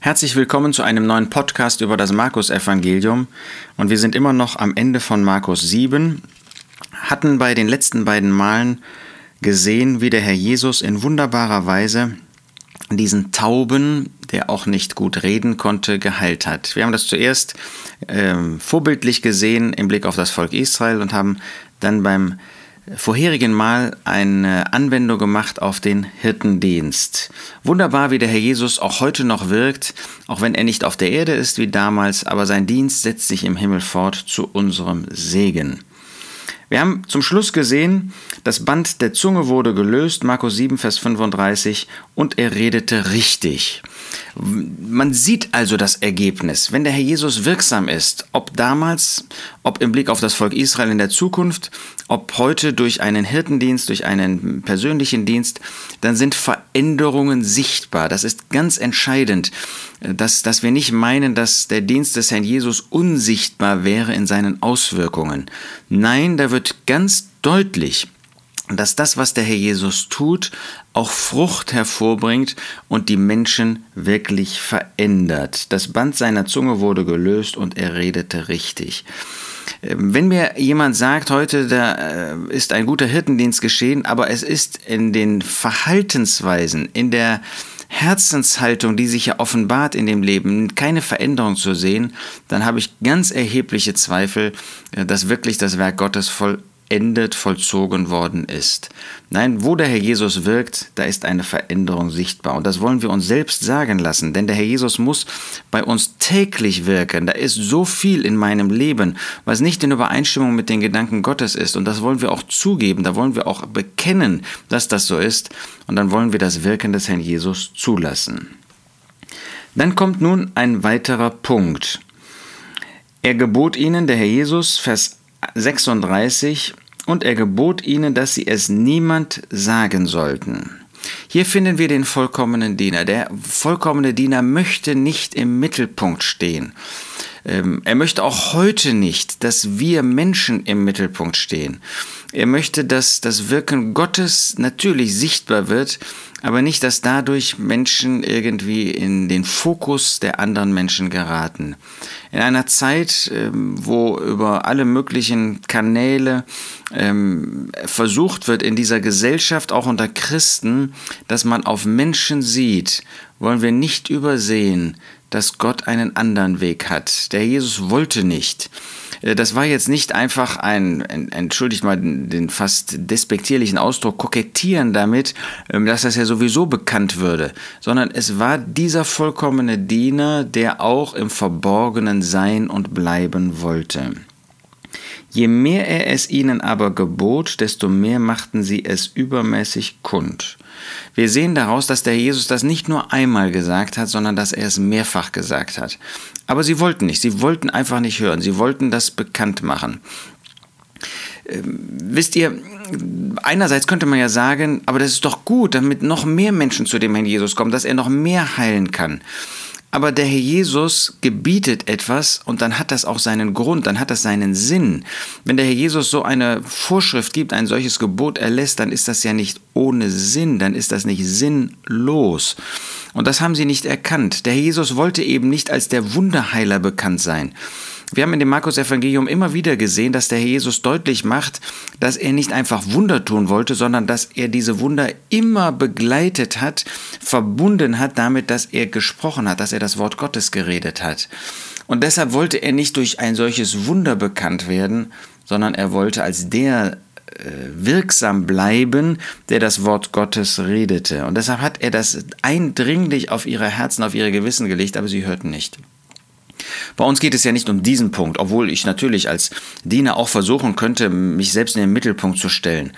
Herzlich willkommen zu einem neuen Podcast über das Markus-Evangelium. Und wir sind immer noch am Ende von Markus 7, hatten bei den letzten beiden Malen gesehen, wie der Herr Jesus in wunderbarer Weise diesen Tauben, der auch nicht gut reden konnte, geheilt hat. Wir haben das zuerst äh, vorbildlich gesehen im Blick auf das Volk Israel und haben dann beim vorherigen Mal eine Anwendung gemacht auf den Hirtendienst. Wunderbar, wie der Herr Jesus auch heute noch wirkt, auch wenn er nicht auf der Erde ist wie damals, aber sein Dienst setzt sich im Himmel fort zu unserem Segen. Wir haben zum Schluss gesehen, das Band der Zunge wurde gelöst, Markus 7, Vers 35, und er redete richtig. Man sieht also das Ergebnis. Wenn der Herr Jesus wirksam ist, ob damals, ob im Blick auf das Volk Israel in der Zukunft, ob heute durch einen Hirtendienst, durch einen persönlichen Dienst, dann sind Veränderungen sichtbar. Das ist ganz entscheidend, dass, dass wir nicht meinen, dass der Dienst des Herrn Jesus unsichtbar wäre in seinen Auswirkungen. Nein, da wird ganz deutlich, dass das, was der Herr Jesus tut, auch Frucht hervorbringt und die Menschen wirklich verändert. Das Band seiner Zunge wurde gelöst und er redete richtig. Ähm, wenn mir jemand sagt, heute da äh, ist ein guter Hirtendienst geschehen, aber es ist in den Verhaltensweisen, in der Herzenshaltung, die sich ja offenbart in dem Leben, keine Veränderung zu sehen, dann habe ich ganz erhebliche Zweifel, äh, dass wirklich das Werk Gottes voll endet, vollzogen worden ist. Nein, wo der Herr Jesus wirkt, da ist eine Veränderung sichtbar. Und das wollen wir uns selbst sagen lassen, denn der Herr Jesus muss bei uns täglich wirken. Da ist so viel in meinem Leben, was nicht in Übereinstimmung mit den Gedanken Gottes ist. Und das wollen wir auch zugeben, da wollen wir auch bekennen, dass das so ist. Und dann wollen wir das Wirken des Herrn Jesus zulassen. Dann kommt nun ein weiterer Punkt. Er gebot ihnen, der Herr Jesus, Vers 36 und er gebot ihnen, dass sie es niemand sagen sollten. Hier finden wir den vollkommenen Diener. Der vollkommene Diener möchte nicht im Mittelpunkt stehen. Ähm, er möchte auch heute nicht, dass wir Menschen im Mittelpunkt stehen. Er möchte, dass das Wirken Gottes natürlich sichtbar wird, aber nicht, dass dadurch Menschen irgendwie in den Fokus der anderen Menschen geraten. In einer Zeit, ähm, wo über alle möglichen Kanäle ähm, versucht wird, in dieser Gesellschaft, auch unter Christen, dass man auf Menschen sieht, wollen wir nicht übersehen, dass Gott einen anderen Weg hat. Der Jesus wollte nicht. Äh, das war jetzt nicht einfach ein, entschuldigt mal den fast despektierlichen Ausdruck, kokettieren damit, ähm, dass das ja sowieso bekannt würde, sondern es war dieser vollkommene Diener, der auch im Verborgenen sein und bleiben wollte. Je mehr er es ihnen aber gebot, desto mehr machten sie es übermäßig kund. Wir sehen daraus, dass der Jesus das nicht nur einmal gesagt hat, sondern dass er es mehrfach gesagt hat. Aber sie wollten nicht, sie wollten einfach nicht hören, sie wollten das bekannt machen. Ähm, wisst ihr, einerseits könnte man ja sagen, aber das ist doch gut, damit noch mehr Menschen zu dem Herrn Jesus kommen, dass er noch mehr heilen kann. Aber der Herr Jesus gebietet etwas und dann hat das auch seinen Grund, dann hat das seinen Sinn. Wenn der Herr Jesus so eine Vorschrift gibt, ein solches Gebot erlässt, dann ist das ja nicht ohne Sinn, dann ist das nicht sinnlos. Und das haben sie nicht erkannt. Der Herr Jesus wollte eben nicht als der Wunderheiler bekannt sein. Wir haben in dem Markus-Evangelium immer wieder gesehen, dass der Herr Jesus deutlich macht, dass er nicht einfach Wunder tun wollte, sondern dass er diese Wunder immer begleitet hat, verbunden hat damit, dass er gesprochen hat, dass er das Wort Gottes geredet hat. Und deshalb wollte er nicht durch ein solches Wunder bekannt werden, sondern er wollte als der äh, wirksam bleiben, der das Wort Gottes redete. Und deshalb hat er das eindringlich auf ihre Herzen, auf ihre Gewissen gelegt, aber sie hörten nicht. Bei uns geht es ja nicht um diesen Punkt, obwohl ich natürlich als Diener auch versuchen könnte, mich selbst in den Mittelpunkt zu stellen,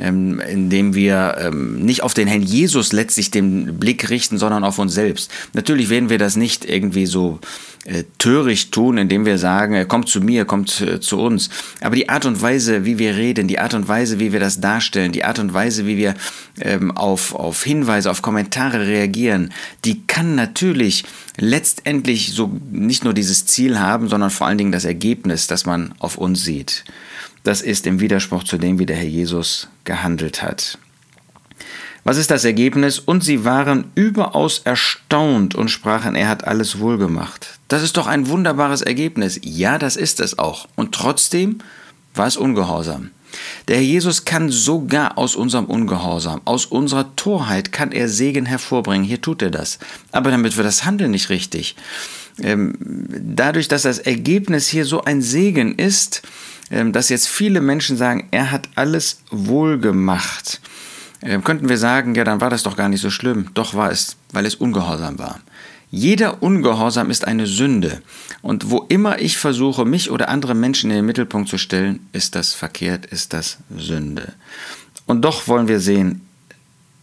ähm, indem wir ähm, nicht auf den Herrn Jesus letztlich den Blick richten, sondern auf uns selbst. Natürlich werden wir das nicht irgendwie so äh, töricht tun, indem wir sagen, er kommt zu mir, kommt äh, zu uns. Aber die Art und Weise, wie wir reden, die Art und Weise, wie wir das darstellen, die Art und Weise, wie wir ähm, auf, auf Hinweise, auf Kommentare reagieren, die kann natürlich letztendlich so nicht nur dieses Ziel haben, sondern vor allen Dingen das Ergebnis, das man auf uns sieht. Das ist im Widerspruch zu dem, wie der Herr Jesus gehandelt hat. Was ist das Ergebnis? Und sie waren überaus erstaunt und sprachen, er hat alles wohlgemacht. Das ist doch ein wunderbares Ergebnis. Ja, das ist es auch. Und trotzdem war es ungehorsam. Der Herr Jesus kann sogar aus unserem Ungehorsam, aus unserer Torheit, kann er Segen hervorbringen. Hier tut er das. Aber damit wird das Handeln nicht richtig. Ähm, dadurch, dass das Ergebnis hier so ein Segen ist, dass jetzt viele Menschen sagen, er hat alles wohlgemacht, ähm, könnten wir sagen, ja, dann war das doch gar nicht so schlimm. Doch war es, weil es ungehorsam war. Jeder Ungehorsam ist eine Sünde. Und wo immer ich versuche, mich oder andere Menschen in den Mittelpunkt zu stellen, ist das verkehrt, ist das Sünde. Und doch wollen wir sehen,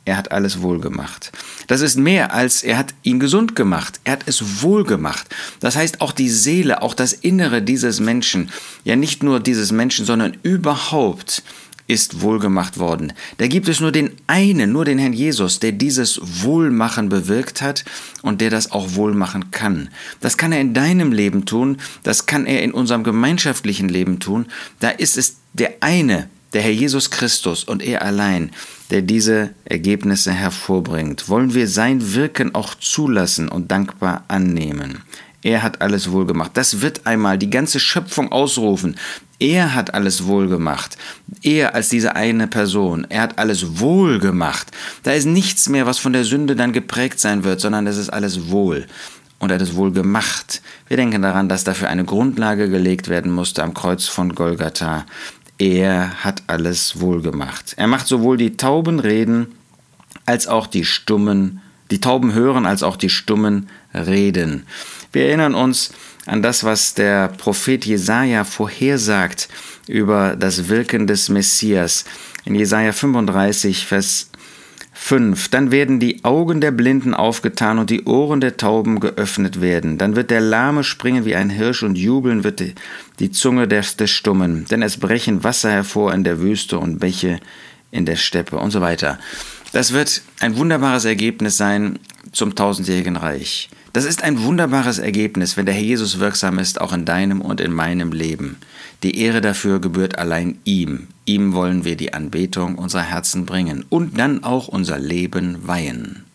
er hat alles wohl gemacht. Das ist mehr als er hat ihn gesund gemacht. Er hat es wohl gemacht. Das heißt, auch die Seele, auch das Innere dieses Menschen, ja nicht nur dieses Menschen, sondern überhaupt ist wohlgemacht worden. Da gibt es nur den einen, nur den Herrn Jesus, der dieses Wohlmachen bewirkt hat und der das auch wohlmachen kann. Das kann er in deinem Leben tun, das kann er in unserem gemeinschaftlichen Leben tun. Da ist es der eine, der Herr Jesus Christus und er allein, der diese Ergebnisse hervorbringt. Wollen wir sein Wirken auch zulassen und dankbar annehmen. Er hat alles wohl gemacht. Das wird einmal die ganze Schöpfung ausrufen. Er hat alles wohl gemacht. Er als diese eine Person. Er hat alles wohl gemacht. Da ist nichts mehr, was von der Sünde dann geprägt sein wird, sondern es ist alles wohl. Und er hat es wohl gemacht. Wir denken daran, dass dafür eine Grundlage gelegt werden musste am Kreuz von Golgatha. Er hat alles wohl gemacht. Er macht sowohl die Tauben reden, als auch die Stummen, die Tauben hören, als auch die Stummen reden. Wir erinnern uns an das, was der Prophet Jesaja vorhersagt über das Wirken des Messias. In Jesaja 35, Vers 5. Dann werden die Augen der Blinden aufgetan und die Ohren der Tauben geöffnet werden. Dann wird der Lahme springen wie ein Hirsch und jubeln wird die, Zunge des, des Stummen. Denn es brechen Wasser hervor in der Wüste und Bäche in der Steppe und so weiter. Das wird ein wunderbares Ergebnis sein zum tausendjährigen Reich. Das ist ein wunderbares Ergebnis, wenn der Herr Jesus wirksam ist, auch in deinem und in meinem Leben. Die Ehre dafür gebührt allein ihm. Ihm wollen wir die Anbetung unserer Herzen bringen und dann auch unser Leben weihen.